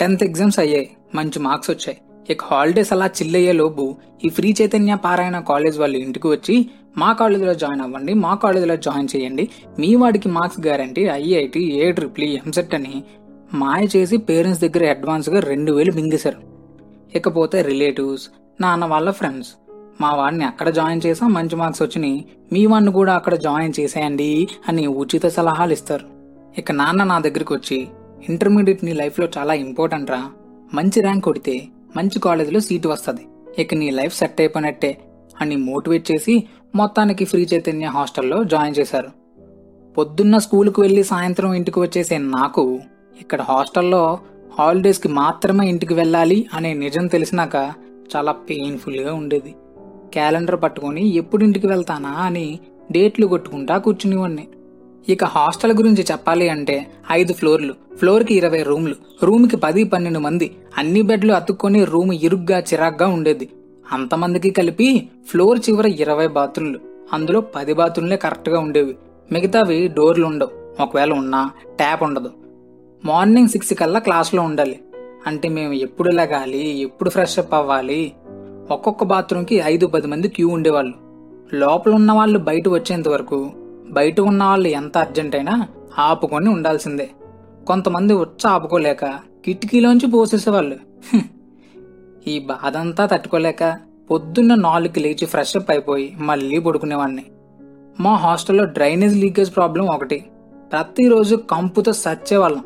Tenth exams అయ్యాయి. మంచి marks వచ్చాయి. ఇక హాలిడేస్ అలా చిల్లయ్యే లోపు ఈ ఫ్రీ చైతన్య పారాయణ కాలేజ్ వాళ్ళు ఇంటికి వచ్చి మా కాలేజీలో జాయిన్ అవ్వండి మా కాలేజీలో జాయిన్ చేయండి. మీ వాడికి marks guarantee IIT A triple EAMCET అని మాయ చేసి పేరెంట్స్ దగ్గర అడ్వాన్స్గా రెండు వేలు మింగేశారు. ఇకపోతే రిలేటివ్స్ నాన్న వాళ్ళ ఫ్రెండ్స్ మా వాడిని అక్కడ జాయిన్ చేసాం మంచి మార్క్స్ వచ్చినాయి. మీ వాడిని కూడా అక్కడ జాయిన్ చేసేయండి అని ఉచిత సలహాలు ఇస్తారు. ఇక నాన్న నా దగ్గరికి వచ్చి ఇంటర్మీడియట్ నీ లైఫ్లో చాలా ఇంపార్టెంట్ రా మంచి ర్యాంక్ కొడితే మంచి కాలేజీలో సీటు వస్తుంది. ఇక నీ లైఫ్ సెట్ అయిపోయినట్టే అని మోటివేట్ చేసి మొత్తానికి ఫ్రీ చైతన్య హాస్టల్లో జాయిన్ చేశారు. పొద్దున్న స్కూల్కి వెళ్ళి సాయంత్రం ఇంటికి వచ్చేసే నాకు ఇక్కడ హాస్టల్లో హాలిడేస్కి మాత్రమే ఇంటికి వెళ్ళాలి అనే నిజం తెలిసినాక చాలా పెయిన్ఫుల్గా ఉండేది. క్యాలెండర్ పట్టుకొని ఎప్పుడు ఇంటికి వెళ్తానా అని డేట్లు కొట్టుకుంటా కూర్చునివ్వండి ఇక హాస్టల్ గురించి చెప్పాలి అంటే ఐదు ఫ్లోర్లు. ఫ్లోర్కి ఇరవై రూమ్లు. రూమ్కి పది పన్నెండు మంది. అన్ని బెడ్లు అతుక్కొని రూమ్ ఇరుగ్గా చిరాగ్గా ఉండేది. అంతమందికి కలిపి ఫ్లోర్ చివర ఇరవై బాత్రూమ్లు. అందులో పది బాత్రూమ్లే కరెక్ట్గా ఉండేవి. మిగతావి డోర్లు ఉండవు ఒకవేళ ఉన్నా ట్యాప్ ఉండదు. మార్నింగ్ సిక్స్ కల్లా క్లాస్లో ఉండాలి. అంటే మేము ఎప్పుడు లగాలి ఎప్పుడు ఫ్రెష్ అప్ అవ్వాలి? ఒక్కొక్క బాత్రూమ్కి ఐదు పది మంది క్యూ ఉండేవాళ్ళు. లోపల ఉన్న వాళ్ళు బయట వచ్చేంత వరకు బయట ఉన్న వాళ్ళు ఎంత అర్జెంట్ అయినా ఆపుకొని ఉండాల్సిందే. కొంతమంది వచ్చి ఆపుకోలేక కిటికీలోంచి పోసేసేవాళ్ళు. ఈ బాధంతా తట్టుకోలేక పొద్దున్న నాలుగుకి లేచి ఫ్రెష్ అప్ అయిపోయి మళ్ళీ పడుకునేవాడిని మా హాస్టల్లో డ్రైనేజ్ లీకేజ్ ప్రాబ్లం ఒకటి. ప్రతిరోజు కంపుతో సచ్చేవాళ్ళం.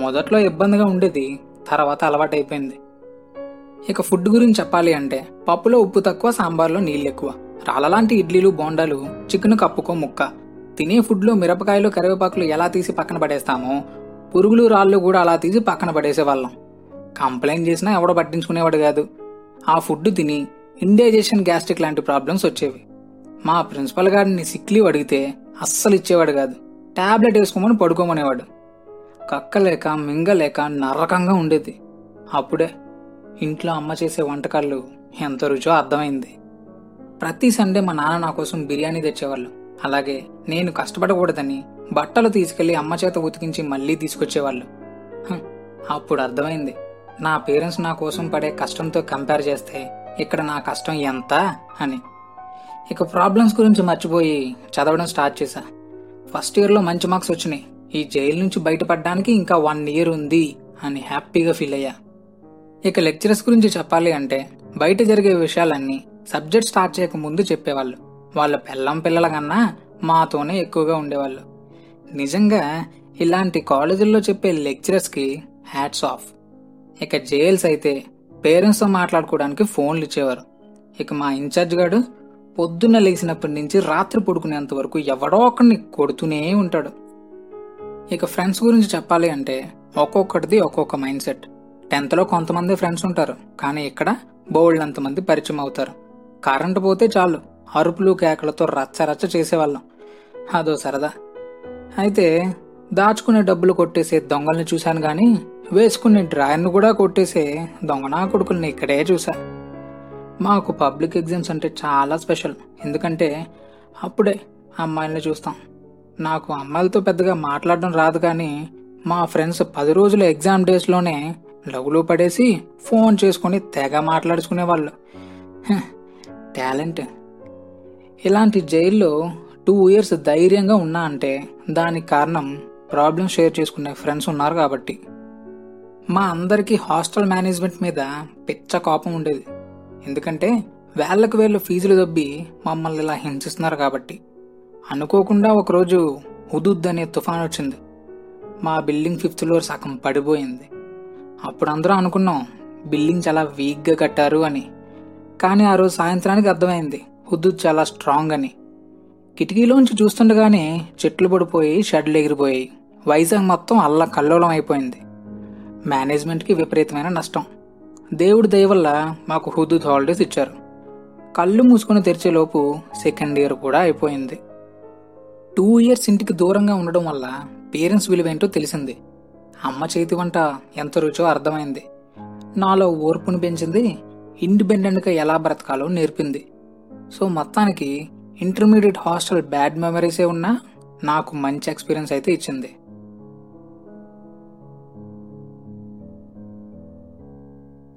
మొదట్లో ఇబ్బందిగా ఉండేది తర్వాత అలవాటైపోయింది ఇక ఫుడ్ గురించి చెప్పాలి అంటే పప్పులో ఉప్పు తక్కువ సాంబార్లో నీళ్ళు ఎక్కువ. రాళ్ళలాంటి ఇడ్లీలు బోండాలు చికెన్ కప్పుకో ముక్క. తినే ఫుడ్లో మిరపకాయలు కరివేపాకులు ఎలా తీసి పక్కన పడేస్తామో పురుగులు రాళ్ళు కూడా అలా తీసి పక్కన పడేసేవాళ్ళం. కంప్లైంట్ చేసినా ఎవడో పట్టించుకునేవాడు కాదు. ఆ ఫుడ్ తిని ఇండైజెషన్ గ్యాస్ట్రిక్ లాంటి ప్రాబ్లమ్స్ వచ్చేవి. మా ప్రిన్సిపల్ గారిని సిక్ లీవ్ అడిగితే అస్సలు ఇచ్చేవాడు కాదు. టాబ్లెట్ వేసుకోమని పడుకోమనేవాడు. కక్కలేక మింగలేక నరకంగా ఉండేది. అప్పుడే ఇంట్లో అమ్మ చేసే వంటకాలు ఎంత రుచో అర్థమైంది. ప్రతి సండే మా నాన్న నా కోసం బిర్యానీ తెచ్చేవాళ్ళు. అలాగే నేను కష్టపడకూడదని బట్టలు తీసుకెళ్ళి అమ్మ చేత ఉతికించి మళ్ళీ తీసుకొచ్చేవాళ్ళు. అప్పుడు అర్థమైంది. నా పేరెంట్స్ నా కోసం పడే కష్టంతో కంపేర్ చేస్తే ఇక్కడ నా కష్టం ఎంత అని. ఇక ప్రాబ్లమ్స్ గురించి మర్చిపోయి చదవడం స్టార్ట్ చేశా. ఫస్ట్ ఇయర్లో మంచి మార్క్స్ వచ్చినాయి. ఈ జైలు నుంచి బయటపడడానికి ఇంకా వన్ ఇయర్ ఉంది అని హ్యాపీగా ఫీల్ అయ్యా. ఇక లెక్చరర్స్ గురించి చెప్పాలి అంటే బయట జరిగే విషయాలన్నీ సబ్జెక్ట్ స్టార్ట్ చేయక ముందు చెప్పేవాళ్ళు. వాళ్ళ పెళ్ళం పిల్లల కన్నా మాతోనే ఎక్కువగా ఉండేవాళ్ళు. నిజంగా ఇలాంటి కాలేజీల్లో చెప్పే లెక్చరర్స్కి హ్యాట్స్ ఆఫ్ ఇక జేఎల్స్ అయితే పేరెంట్స్తో మాట్లాడుకోవడానికి ఫోన్లు ఇచ్చేవారు. ఇక మా ఇన్ఛార్జ్ గాడు పొద్దున్న లేచినప్పటి నుంచి రాత్రి పడుకునేంత వరకు ఎవడో ఒకరిని కొడుతూనే ఉంటాడు. ఇక ఫ్రెండ్స్ గురించి చెప్పాలి అంటే ఒక్కొక్కటిది ఒక్కొక్క మైండ్ సెట్ టెన్త్లో కొంతమంది ఫ్రెండ్స్ ఉంటారు కానీ ఇక్కడ బోల్డ్ అంతమంది పరిచయం అవుతారు. కరెంటు పోతే చాలు. అరుపులు కేకలతో రచ్చ రచ్చ చేసేవాళ్ళం. అదో సరదా. అయితే దాచుకునే డబ్బులు కొట్టేసే దొంగల్ని చూశాను కానీ వేసుకునే డ్రాయర్ను కూడా కొట్టేసే దొంగనా కొడుకుల్ని ఇక్కడే చూశా. మాకు పబ్లిక్ ఎగ్జామ్స్ అంటే చాలా స్పెషల్. ఎందుకంటే అప్పుడే అమ్మాయిల్ని చూస్తాం. నాకు అమ్మాయిలతో పెద్దగా మాట్లాడడం రాదు కానీ మా ఫ్రెండ్స్ పది రోజుల ఎగ్జామ్ డేస్లోనే లవ్లో పడేసి ఫోన్ చేసుకొని తెగ మాట్లాడుచుకునేవాళ్ళు. టాలెంట్. ఇలాంటి జైల్లో టూ ఇయర్స్ ధైర్యంగా ఉన్నా అంటే దానికి కారణం ప్రాబ్లమ్ షేర్ చేసుకునే ఫ్రెండ్స్ ఉన్నారు కాబట్టి. మా అందరికీ హాస్టల్ మేనేజ్మెంట్ మీద పిచ్చ కోపం ఉండేది. ఎందుకంటే వేళ్ళకు వేళ్ళు ఫీజులు దబ్బి మమ్మల్ని ఇలా హింసిస్తున్నారు కాబట్టి. అనుకోకుండా ఒకరోజు హుదుద్ అనే తుఫాన్ వచ్చింది. మా బిల్డింగ్ ఫిఫ్త్ ఫ్లోర్ సగం పడిపోయింది. అప్పుడు అందరూ అనుకున్నాం బిల్డింగ్ చాలా వీక్గా కట్టారు అని. కానీ ఆ రోజు సాయంత్రానికి అర్థమైంది. హుద్దుద్ చాలా స్ట్రాంగ్ అని. కిటికీలోంచి చూస్తుండగానే చెట్లు పడిపోయి షెడ్లు ఎగిరిపోయాయి. వైజాగ్ మొత్తం అల్ల కల్లోలం అయిపోయింది. మేనేజ్మెంట్కి విపరీతమైన నష్టం. దేవుడి దయ వల్ల మాకు హుదూద్ హాలిడేస్ ఇచ్చారు. కళ్ళు మూసుకొని తెరిచేలోపు సెకండ్ ఇయర్ కూడా అయిపోయింది. టూ ఇయర్స్ ఇంటికి దూరంగా ఉండడం వల్ల పేరెంట్స్ విలువేంటో తెలిసింది. అమ్మ చేతి వంట ఎంత రుచో అర్థమైంది. నాలో ఓర్పును పెంచింది. ఇండిపెండెంట్గా ఎలా బ్రతకాలో నేర్పింది. సో మొత్తానికి ఇంటర్మీడియట్ హాస్టల్ బ్యాడ్ మెమరీసే ఉన్నా నాకు మంచి ఎక్స్పీరియన్స్ అయితే ఇచ్చింది.